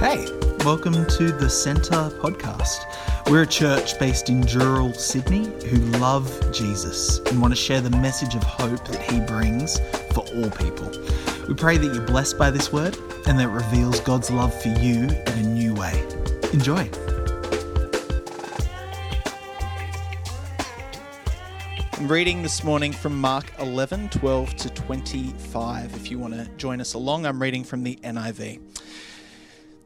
Hey, welcome to the Centre podcast. We're a church based in Dural, Sydney, who love Jesus and want to share the message of hope that he brings for all people. We pray that you're blessed by this word and that it reveals God's love for you in a new way. Enjoy. I'm reading this morning from Mark 11, 12 to 25. If you want to join us along, I'm reading from the NIV.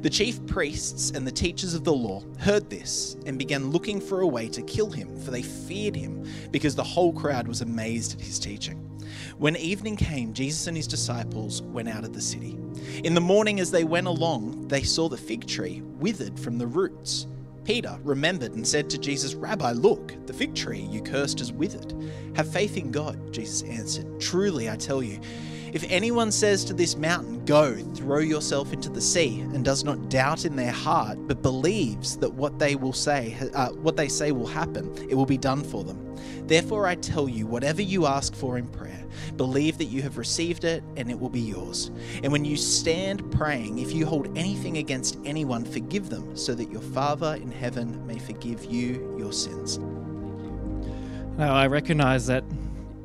The chief priests and the teachers of the law heard this and began looking for a way to kill him, for they feared him, because the whole crowd was amazed at his teaching. When evening came, Jesus and his disciples went out of the city. In the morning, as they went along, they saw the fig tree withered from the roots. Peter remembered and said to Jesus, Rabbi, look, the fig tree you cursed is withered. Have faith in God, Jesus answered. Truly, I tell you, if anyone says to this mountain, Go, throw yourself into the sea, and does not doubt in their heart, but believes that what they will say, uh, what they say will happen, it will be done for them. Therefore, I tell you, whatever you ask for in prayer, believe that you have received it, and it will be yours. And when you stand praying, if you hold anything against anyone, forgive them, so that your Father in heaven may forgive you your sins. Now, I recognize that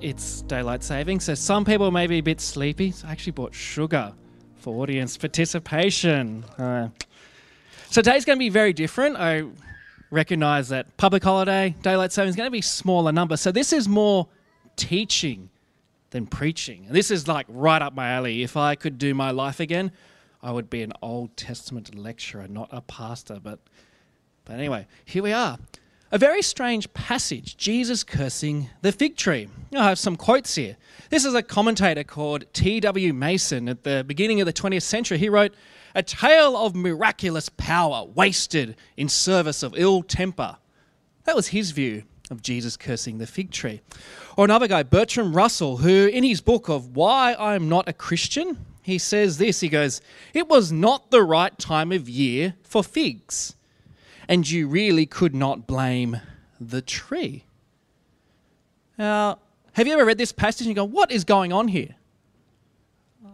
it's daylight saving, so some people may be a bit sleepy. So I actually bought sugar for audience participation. Uh, so today's going to be very different. I recognize that public holiday, daylight saving is going to be smaller number. So this is more teaching than preaching. And this is like right up my alley. If I could do my life again, I would be an Old Testament lecturer, not a pastor. But, but anyway, here we are. A very strange passage, Jesus cursing the fig tree. I have some quotes here. This is a commentator called T.W. Manson at the beginning of the 20th century. He wrote, A tale of miraculous power wasted in service of ill temper. That was his view of Jesus cursing the fig tree. Or another guy, Bertrand Russell, who in his book of Why I'm Not a Christian, he says this he goes, It was not the right time of year for figs and you really could not blame the tree. Now, have you ever read this passage and you go, what is going on here?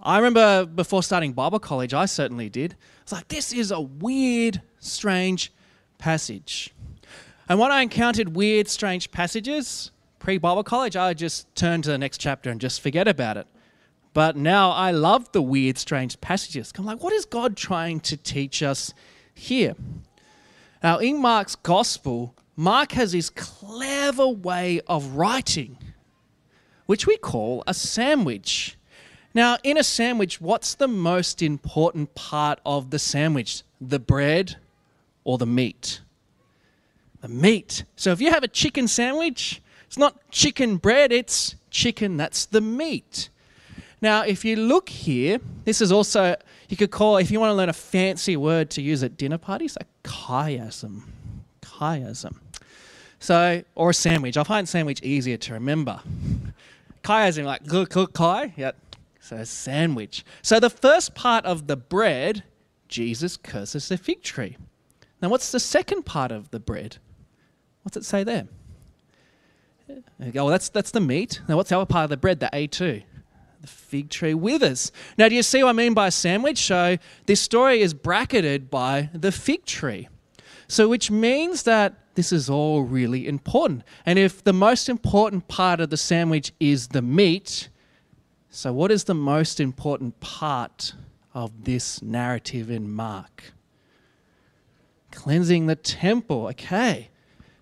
I remember before starting Bible college, I certainly did. It's like, this is a weird, strange passage. And when I encountered weird, strange passages pre Bible college, I just turn to the next chapter and just forget about it. But now I love the weird, strange passages. I'm like, what is God trying to teach us here? Now, in Mark's gospel, Mark has this clever way of writing, which we call a sandwich. Now, in a sandwich, what's the most important part of the sandwich? The bread or the meat? The meat. So if you have a chicken sandwich, it's not chicken bread, it's chicken, that's the meat. Now, if you look here, this is also, you could call, if you want to learn a fancy word to use at dinner parties, a chiasm. Chiasm. So, or a sandwich. I find sandwich easier to remember. Chiasm, like, chi, yep. So, sandwich. So, the first part of the bread, Jesus curses the fig tree. Now, what's the second part of the bread? What's it say there? Oh, well, that's, that's the meat. Now, what's the other part of the bread, the A2? The fig tree withers. Now, do you see what I mean by sandwich? So, this story is bracketed by the fig tree. So, which means that this is all really important. And if the most important part of the sandwich is the meat, so what is the most important part of this narrative in Mark? Cleansing the temple. Okay.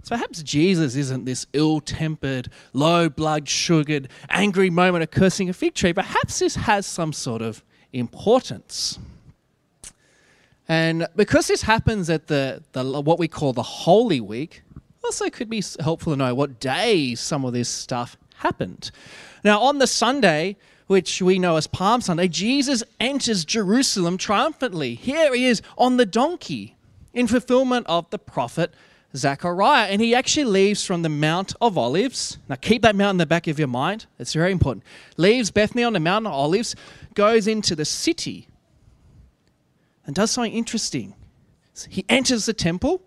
So perhaps Jesus isn't this ill tempered, low blood sugared, angry moment of cursing a fig tree. Perhaps this has some sort of importance. And because this happens at the, the what we call the Holy Week, also could be helpful to know what days some of this stuff happened. Now, on the Sunday, which we know as Palm Sunday, Jesus enters Jerusalem triumphantly. Here he is on the donkey in fulfillment of the prophet Zechariah. And he actually leaves from the Mount of Olives. Now, keep that mount in the back of your mind. It's very important. Leaves Bethany on the Mount of Olives, goes into the city, and does something interesting. He enters the temple.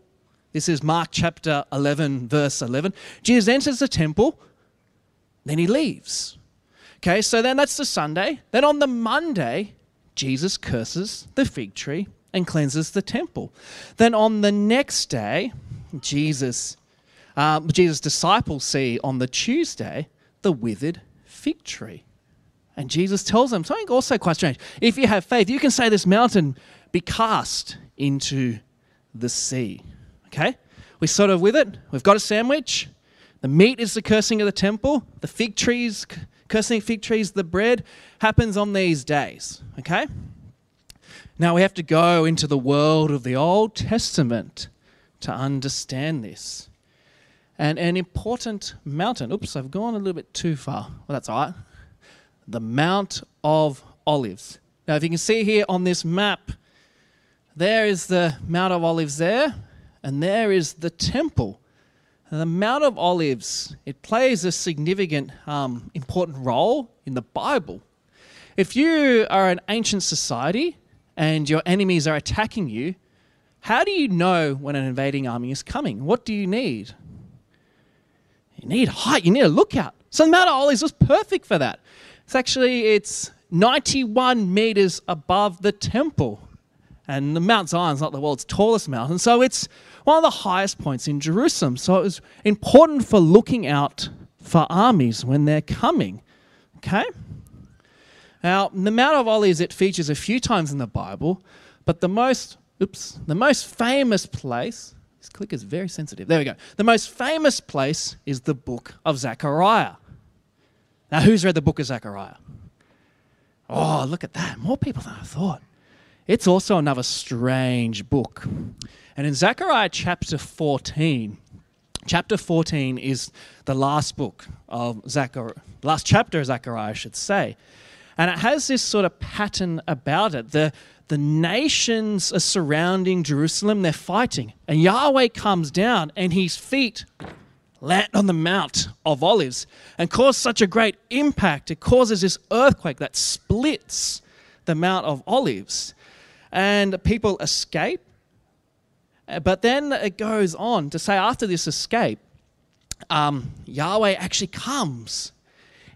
This is Mark chapter 11, verse 11. Jesus enters the temple, then he leaves. Okay, so then that's the Sunday. Then on the Monday, Jesus curses the fig tree and cleanses the temple. Then on the next day, Jesus, um, Jesus' disciples see on the Tuesday the withered fig tree. And Jesus tells them something also quite strange. If you have faith, you can say this mountain be cast into the sea. Okay? We sort of with it. We've got a sandwich. The meat is the cursing of the temple. The fig trees, cursing fig trees, the bread happens on these days. Okay? Now we have to go into the world of the Old Testament to understand this. And an important mountain, oops, I've gone a little bit too far. Well, that's all right. The Mount of Olives. Now, if you can see here on this map, there is the Mount of Olives there, and there is the temple. The Mount of Olives, it plays a significant, um, important role in the Bible. If you are an ancient society and your enemies are attacking you, how do you know when an invading army is coming? What do you need? You need height, you need a lookout. So the Mount of Olives was perfect for that. It's actually it's 91 meters above the temple. And the Mount Zion is not the world's tallest mountain, so it's one of the highest points in Jerusalem. So it was important for looking out for armies when they're coming. Okay? Now, the Mount of Olives, it features a few times in the Bible, but the most, oops, the most famous place, this click is very sensitive. There we go. The most famous place is the book of Zechariah. Now, who's read the book of Zechariah? Oh, look at that. More people than I thought. It's also another strange book. And in Zechariah chapter 14, chapter 14 is the last book of Zechariah, last chapter of Zechariah, I should say. And it has this sort of pattern about it. The, the nations are surrounding Jerusalem, they're fighting. And Yahweh comes down and his feet land on the Mount of Olives and cause such a great impact. It causes this earthquake that splits the Mount of Olives and people escape. Uh, but then it goes on to say after this escape, um, Yahweh actually comes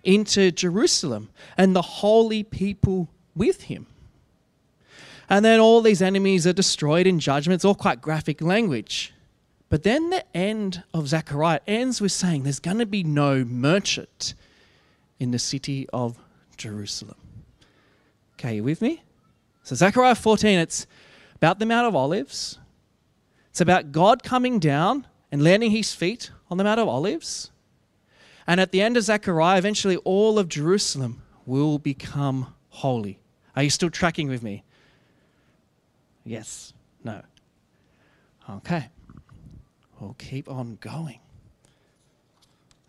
into Jerusalem and the holy people with him. And then all these enemies are destroyed in judgment. It's all quite graphic language. But then the end of Zechariah ends with saying there's going to be no merchant in the city of Jerusalem. Okay, you with me? So, Zechariah 14, it's about the Mount of Olives. It's about God coming down and landing his feet on the Mount of Olives. And at the end of Zechariah, eventually all of Jerusalem will become holy. Are you still tracking with me? Yes. No. Okay. We'll keep on going.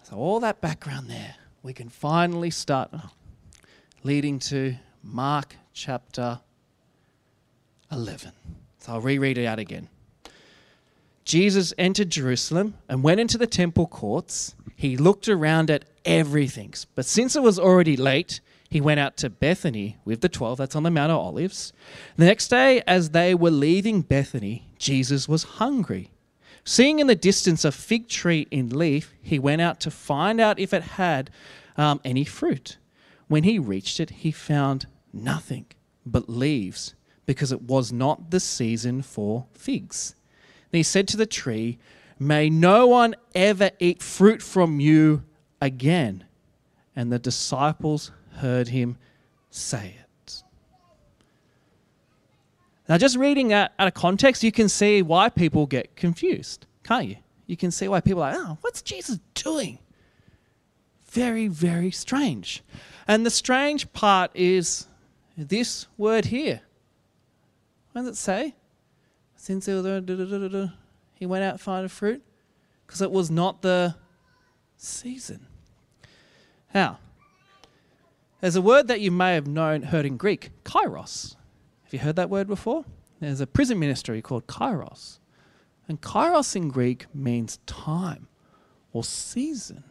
So, all that background there, we can finally start leading to Mark chapter 11. So I'll reread it out again. Jesus entered Jerusalem and went into the temple courts. He looked around at everything. But since it was already late, he went out to Bethany with the 12, that's on the Mount of Olives. The next day, as they were leaving Bethany, Jesus was hungry. Seeing in the distance a fig tree in leaf, he went out to find out if it had um, any fruit. When he reached it, he found nothing but leaves because it was not the season for figs. And he said to the tree, May no one ever eat fruit from you again. And the disciples heard him say it. Now, just reading that out of context, you can see why people get confused, can't you? you can see why people are like, oh, what's Jesus doing? Very, very strange. And the strange part is this word here. What does it say? Since he went out to find a fruit, because it was not the season. Now, there's a word that you may have known heard in Greek, kairos. Have you heard that word before? There's a prison ministry called kairos. And kairos in Greek means time or season.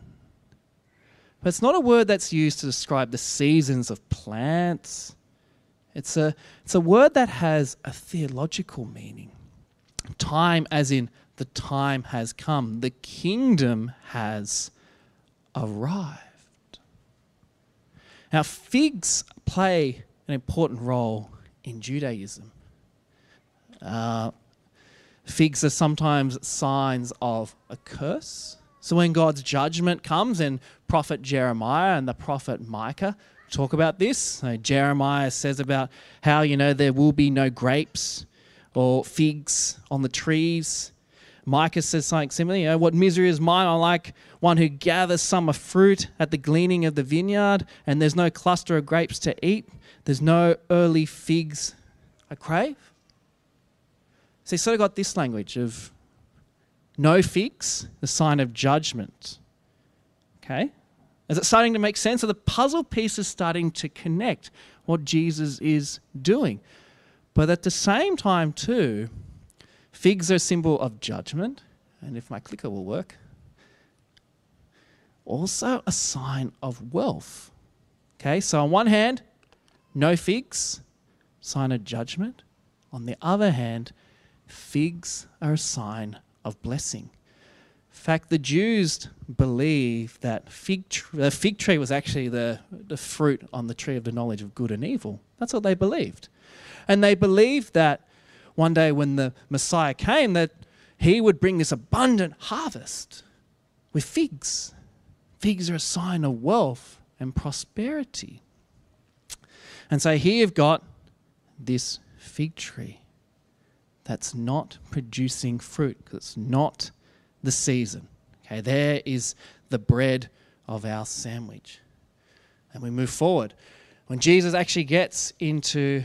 But it's not a word that's used to describe the seasons of plants. It's a, it's a word that has a theological meaning. Time, as in the time has come, the kingdom has arrived. Now, figs play an important role in Judaism. Uh, figs are sometimes signs of a curse. So when God's judgment comes, and prophet Jeremiah and the prophet Micah talk about this. So Jeremiah says about how, you know, there will be no grapes or figs on the trees. Micah says something similar. You know, what misery is mine? I'm like one who gathers summer fruit at the gleaning of the vineyard, and there's no cluster of grapes to eat. There's no early figs I crave. So he sort of got this language of no figs, the sign of judgment. Okay? Is it starting to make sense? Are the puzzle pieces starting to connect what Jesus is doing. But at the same time, too, figs are a symbol of judgment. And if my clicker will work, also a sign of wealth. Okay, so on one hand, no figs, sign of judgment. On the other hand, figs are a sign of blessing. In fact, the Jews believe that fig the fig tree was actually the, the fruit on the tree of the knowledge of good and evil. That's what they believed. And they believed that one day when the Messiah came, that he would bring this abundant harvest with figs. Figs are a sign of wealth and prosperity. And so here you've got this fig tree that's not producing fruit because it's not the season. Okay, there is the bread of our sandwich. And we move forward. When Jesus actually gets into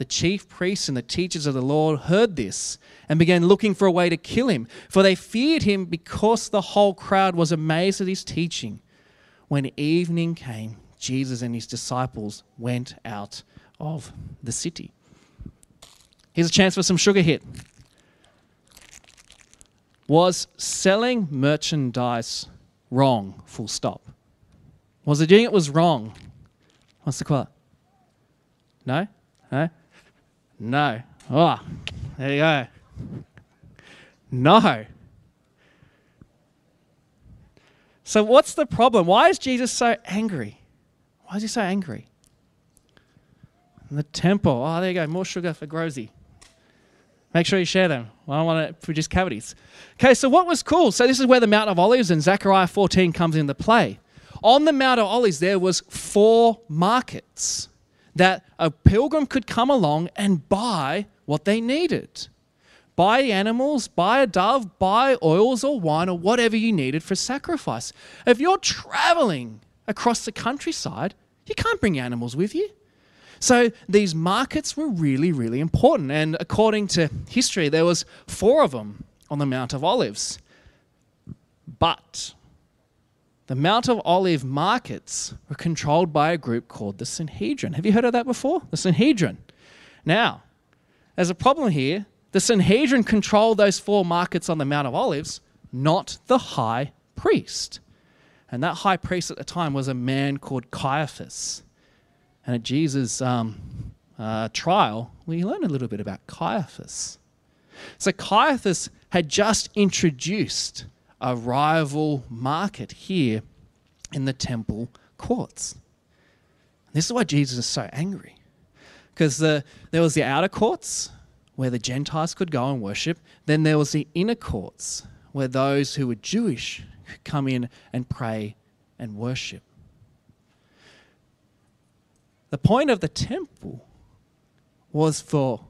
The chief priests and the teachers of the law heard this and began looking for a way to kill him, for they feared him because the whole crowd was amazed at his teaching. When evening came, Jesus and his disciples went out of the city. Here's a chance for some sugar hit. Was selling merchandise wrong? Full stop. Was it doing it was wrong? What's the quote? No? No? No. Oh, there you go. No. So, what's the problem? Why is Jesus so angry? Why is he so angry? The temple. Oh, there you go. More sugar for Grozy. Make sure you share them. I don't want to produce cavities. Okay, so what was cool? So this is where the Mount of Olives and Zechariah 14 comes into play. On the Mount of Olives, there was four markets that a pilgrim could come along and buy what they needed. Buy animals, buy a dove, buy oils or wine or whatever you needed for sacrifice. If you're traveling across the countryside, you can't bring animals with you. So these markets were really, really important. And according to history, there was four of them on the Mount of Olives. But the Mount of Olive markets were controlled by a group called the Sanhedrin. Have you heard of that before? The Sanhedrin. Now, there's a problem here. The Sanhedrin controlled those four markets on the Mount of Olives, not the high priest. And that high priest at the time was a man called Caiaphas. And at Jesus' um, uh, trial, we learn a little bit about Caiaphas. So Caiaphas had just introduced a rival market here in the temple courts. This is why Jesus is so angry. Because the, there was the outer courts where the Gentiles could go and worship. Then there was the inner courts where those who were Jewish could come in and pray and worship. The point of the temple was for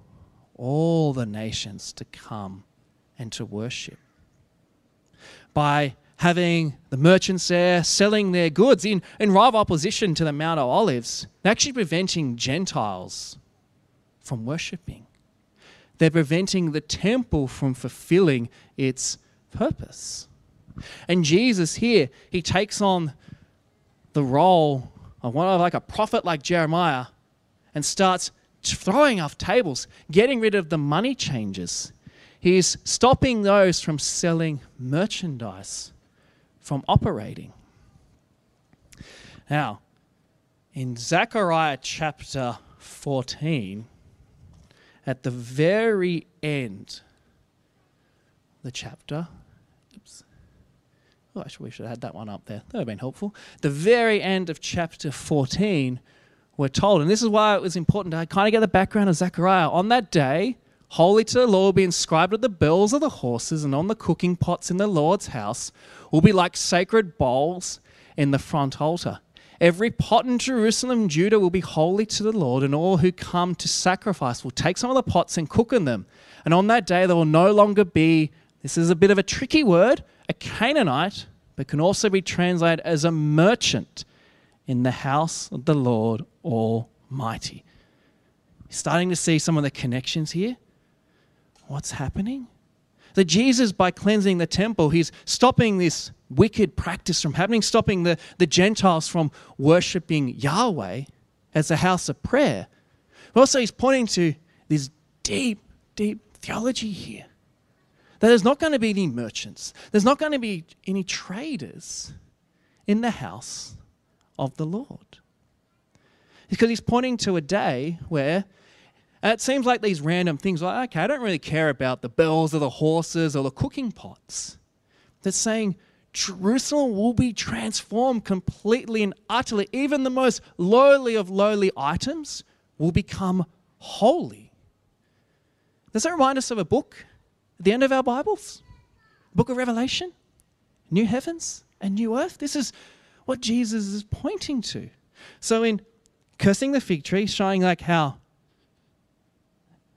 all the nations to come and to worship. By having the merchants there selling their goods in, in rival opposition to the Mount of Olives, they're actually preventing Gentiles from worshipping. They're preventing the temple from fulfilling its purpose. And Jesus here, he takes on the role of one of like a prophet like Jeremiah and starts throwing off tables, getting rid of the money changers. He's stopping those from selling merchandise, from operating. Now, in Zechariah chapter 14, at the very end the chapter, oops. Oh, actually, we should have had that one up there. That would have been helpful. The very end of chapter 14, we're told, and this is why it was important to kind of get the background of Zechariah. On that day, holy to the Lord will be inscribed at the bells of the horses and on the cooking pots in the Lord's house will be like sacred bowls in the front altar. Every pot in Jerusalem, Judah will be holy to the Lord, and all who come to sacrifice will take some of the pots and cook in them. And on that day, there will no longer be, this is a bit of a tricky word, a Canaanite, but can also be translated as a merchant in the house of the Lord Almighty. Starting to see some of the connections here. What's happening? That Jesus, by cleansing the temple, he's stopping this wicked practice from happening, stopping the, the Gentiles from worshipping Yahweh as a house of prayer. But also, he's pointing to this deep, deep theology here that there's not going to be any merchants, there's not going to be any traders in the house of the Lord. Because he's pointing to a day where it seems like these random things like, okay, I don't really care about the bells or the horses or the cooking pots. They're saying Jerusalem will be transformed completely and utterly. Even the most lowly of lowly items will become holy. Does that remind us of a book at the end of our Bibles? Book of Revelation? New heavens and new earth? This is what Jesus is pointing to. So, in cursing the fig tree, showing like how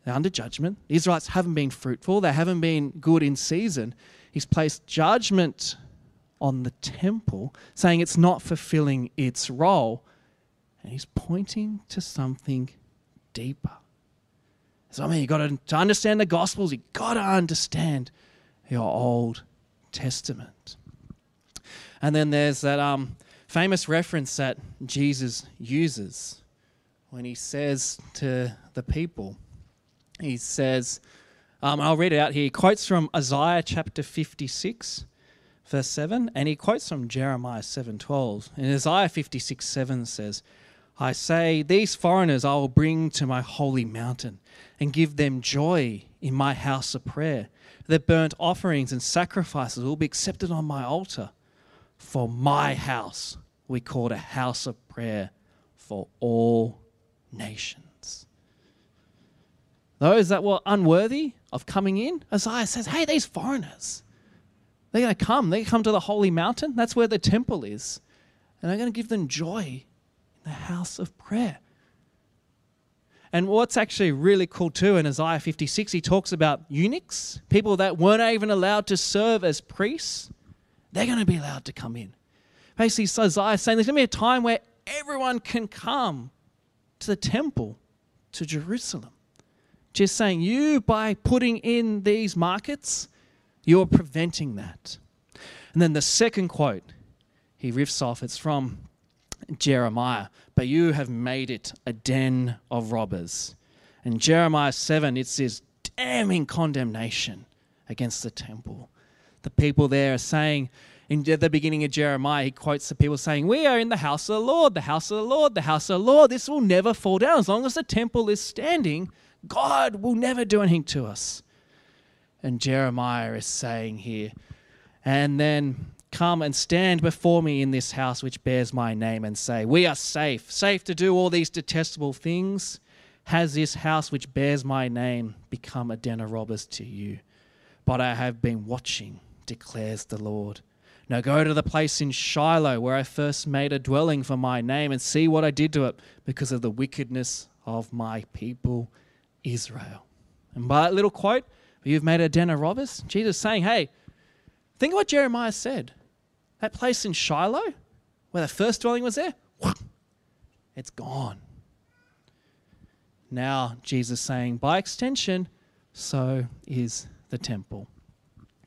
they're under judgment, the Israelites haven't been fruitful, they haven't been good in season. He's placed judgment on the temple, saying it's not fulfilling its role. And he's pointing to something deeper. So, I mean, you've got to, to understand the Gospels, you've got to understand your Old Testament. And then there's that um, famous reference that Jesus uses when he says to the people, he says, um, I'll read it out here. He quotes from Isaiah chapter 56, verse 7, and he quotes from Jeremiah 7:12. And Isaiah 56, 7 says, I say, These foreigners I will bring to my holy mountain and give them joy in my house of prayer. Their burnt offerings and sacrifices will be accepted on my altar. For my house we called a house of prayer for all nations. Those that were unworthy of coming in, Isaiah says, Hey, these foreigners, they're going to come. They come to the holy mountain. That's where the temple is. And I'm going to give them joy in the house of prayer. And what's actually really cool too in Isaiah 56, he talks about eunuchs, people that weren't even allowed to serve as priests. They're going to be allowed to come in. Basically, Isaiah is saying there's going to be a time where everyone can come to the temple, to Jerusalem. Just saying, you, by putting in these markets, you're preventing that. And then the second quote he riffs off, it's from Jeremiah. But you have made it a den of robbers. And Jeremiah 7, it's this damning condemnation against the temple. The people there are saying, in the beginning of Jeremiah, he quotes the people saying, We are in the house of the Lord, the house of the Lord, the house of the Lord. This will never fall down. As long as the temple is standing, God will never do anything to us. And Jeremiah is saying here, and then come and stand before me in this house which bears my name and say, We are safe, safe to do all these detestable things. Has this house which bears my name become a den of robbers to you? But I have been watching, declares the Lord. Now go to the place in Shiloh where I first made a dwelling for my name and see what I did to it because of the wickedness of my people Israel. And by that little quote, you've made a den of robbers, Jesus saying, hey, think of what Jeremiah said. That place in Shiloh, where the first dwelling was there, it's gone. Now, Jesus saying, by extension, so is the temple.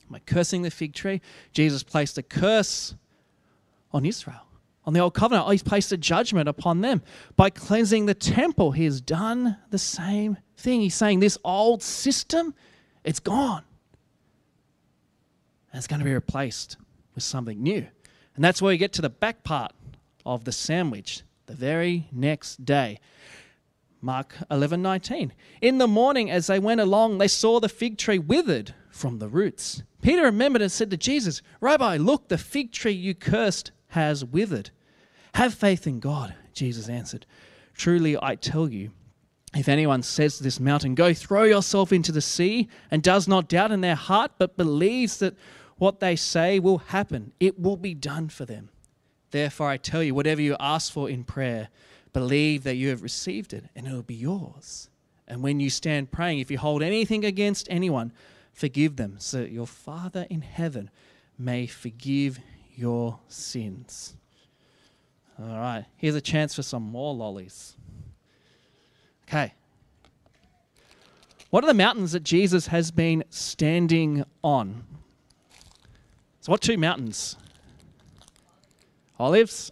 By cursing the fig tree, Jesus placed a curse on Israel. On the old covenant, oh, he's placed a judgment upon them. By cleansing the temple, he has done the same thing. He's saying this old system, it's gone. And it's going to be replaced with something new. And that's where you get to the back part of the sandwich, the very next day. Mark 11:19. In the morning as they went along, they saw the fig tree withered from the roots. Peter remembered and said to Jesus, Rabbi, look, the fig tree you cursed has withered. Have faith in God, Jesus answered. Truly, I tell you, if anyone says to this mountain, Go throw yourself into the sea, and does not doubt in their heart, but believes that what they say will happen, it will be done for them. Therefore, I tell you, whatever you ask for in prayer, believe that you have received it, and it will be yours. And when you stand praying, if you hold anything against anyone, forgive them, so that your Father in heaven may forgive your sins. All right, here's a chance for some more lollies. Okay. What are the mountains that Jesus has been standing on? So, what two mountains? Olives?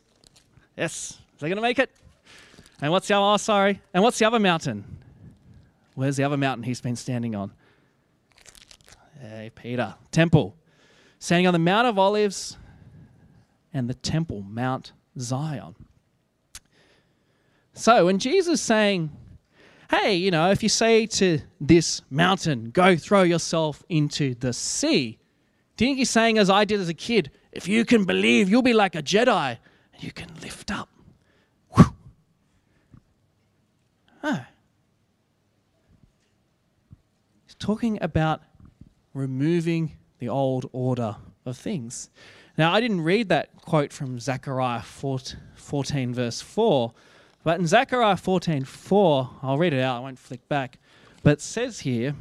Yes. Is they going to make it? And what's the other? Oh, sorry. And what's the other mountain? Where's the other mountain he's been standing on? Hey, Peter. Temple. Standing on the Mount of Olives and the temple, Mount Zion. So when Jesus is saying, hey, you know, if you say to this mountain, go throw yourself into the sea, do you think he's saying, as I did as a kid, if you can believe, you'll be like a Jedi and you can lift up? Whew. Oh. He's talking about removing the old order of things. Now, I didn't read that quote from Zechariah 14, verse 4, but in Zechariah 14:4, 4, I'll read it out, I won't flick back, but it says here,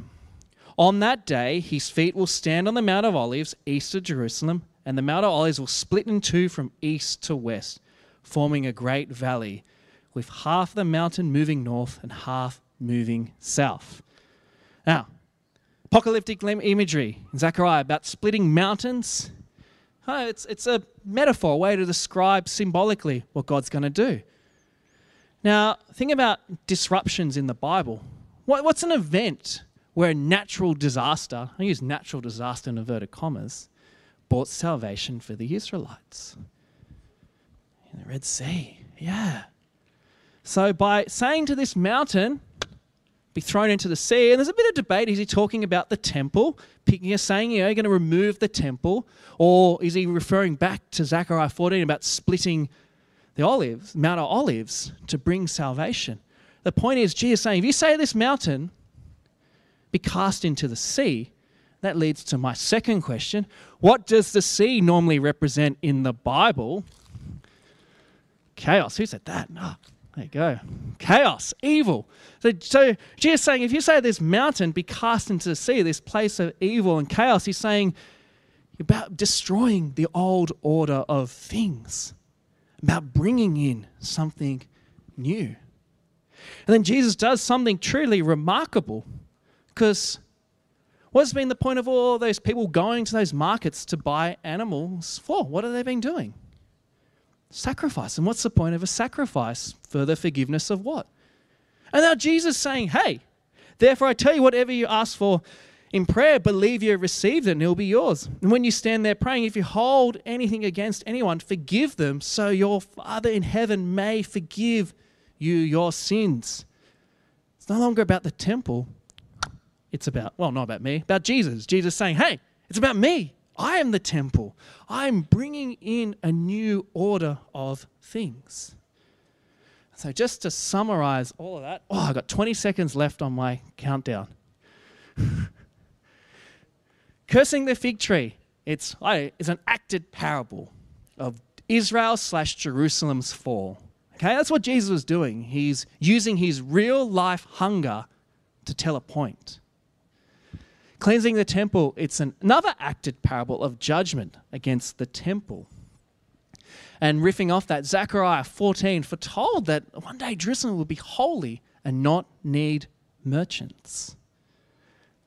On that day, his feet will stand on the Mount of Olives, east of Jerusalem, and the Mount of Olives will split in two from east to west, forming a great valley, with half the mountain moving north and half moving south. Now, apocalyptic imagery in Zechariah about splitting mountains. Oh, it's, it's a metaphor, a way to describe symbolically what God's going to do. Now, think about disruptions in the Bible. What, what's an event where a natural disaster, I use natural disaster in inverted commas, brought salvation for the Israelites? In the Red Sea, yeah. So by saying to this mountain, be thrown into the sea. And there's a bit of debate. Is he talking about the temple? Picking a saying, you know, you're going to remove the temple? Or is he referring back to Zechariah 14 about splitting the olives, Mount of Olives, to bring salvation? The point is, Jesus saying, if you say this mountain, be cast into the sea, that leads to my second question. What does the sea normally represent in the Bible? Chaos. Who said that? Oh, there you go. Chaos, evil. So, so Jesus saying, if you say this mountain be cast into the sea, this place of evil and chaos, he's saying about destroying the old order of things, about bringing in something new. And then Jesus does something truly remarkable because what's been the point of all those people going to those markets to buy animals for? What have they been doing? Sacrifice. And what's the point of a sacrifice? for the forgiveness of what? And now Jesus saying, hey, therefore I tell you, whatever you ask for in prayer, believe you have received it and it will be yours. And when you stand there praying, if you hold anything against anyone, forgive them so your Father in heaven may forgive you your sins. It's no longer about the temple. It's about, well, not about me, about Jesus. Jesus saying, hey, it's about me. I am the temple. I'm bringing in a new order of things. So, just to summarize all of that, oh, I've got 20 seconds left on my countdown. Cursing the fig tree. It's, it's an acted parable of Israel slash Jerusalem's fall. Okay, that's what Jesus was doing. He's using his real life hunger to tell a point. Cleansing the temple, it's an, another acted parable of judgment against the temple. And riffing off that, Zechariah 14 foretold that one day Jerusalem will be holy and not need merchants.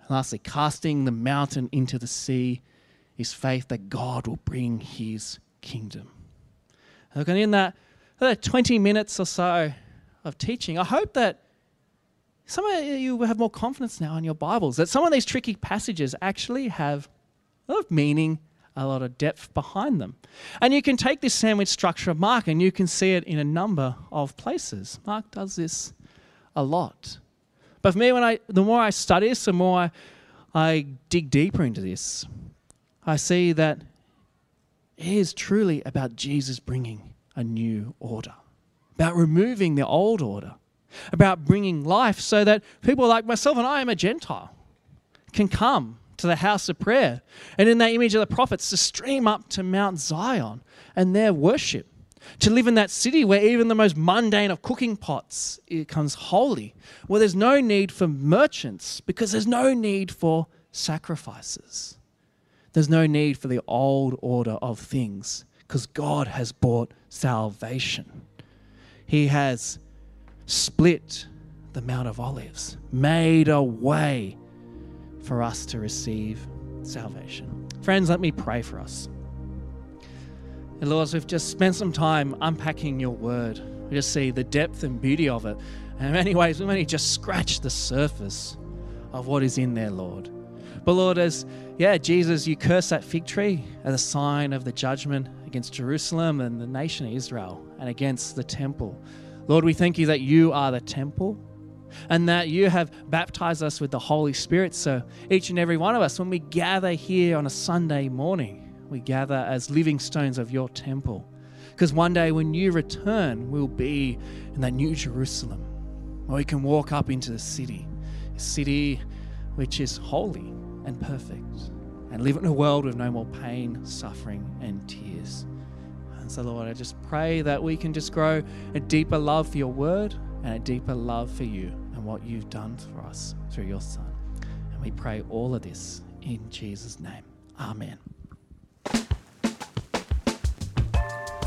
And lastly, casting the mountain into the sea is faith that God will bring his kingdom. Look, and in that 20 minutes or so of teaching, I hope that some of you have more confidence now in your Bibles, that some of these tricky passages actually have a lot of meaning, a lot of depth behind them. And you can take this sandwich structure of Mark and you can see it in a number of places. Mark does this a lot. But for me, when I, the more I study this, the more I, I dig deeper into this, I see that it is truly about Jesus bringing a new order, about removing the old order, about bringing life so that people like myself and I am a Gentile can come to the house of prayer and in that image of the prophets to stream up to Mount Zion and their worship to live in that city where even the most mundane of cooking pots becomes holy, where there's no need for merchants because there's no need for sacrifices. There's no need for the old order of things because God has brought salvation. He has split the Mount of Olives, made a way for us to receive salvation. Friends, let me pray for us. And Lord, as we've just spent some time unpacking your word, we just see the depth and beauty of it. And in many ways, we've only just scratched the surface of what is in there, Lord. But Lord, as yeah, Jesus, you curse that fig tree as a sign of the judgment against Jerusalem and the nation of Israel and against the temple. Lord, we thank you that you are the temple and that you have baptized us with the Holy Spirit. So each and every one of us, when we gather here on a Sunday morning, we gather as living stones of your temple. Because one day when you return, we'll be in that new Jerusalem where we can walk up into the city, a city which is holy and perfect, and live in a world with no more pain, suffering, and tears. And so, Lord, I just pray that we can just grow a deeper love for your word and a deeper love for you and what you've done for us through your Son. And we pray all of this in Jesus' name. Amen.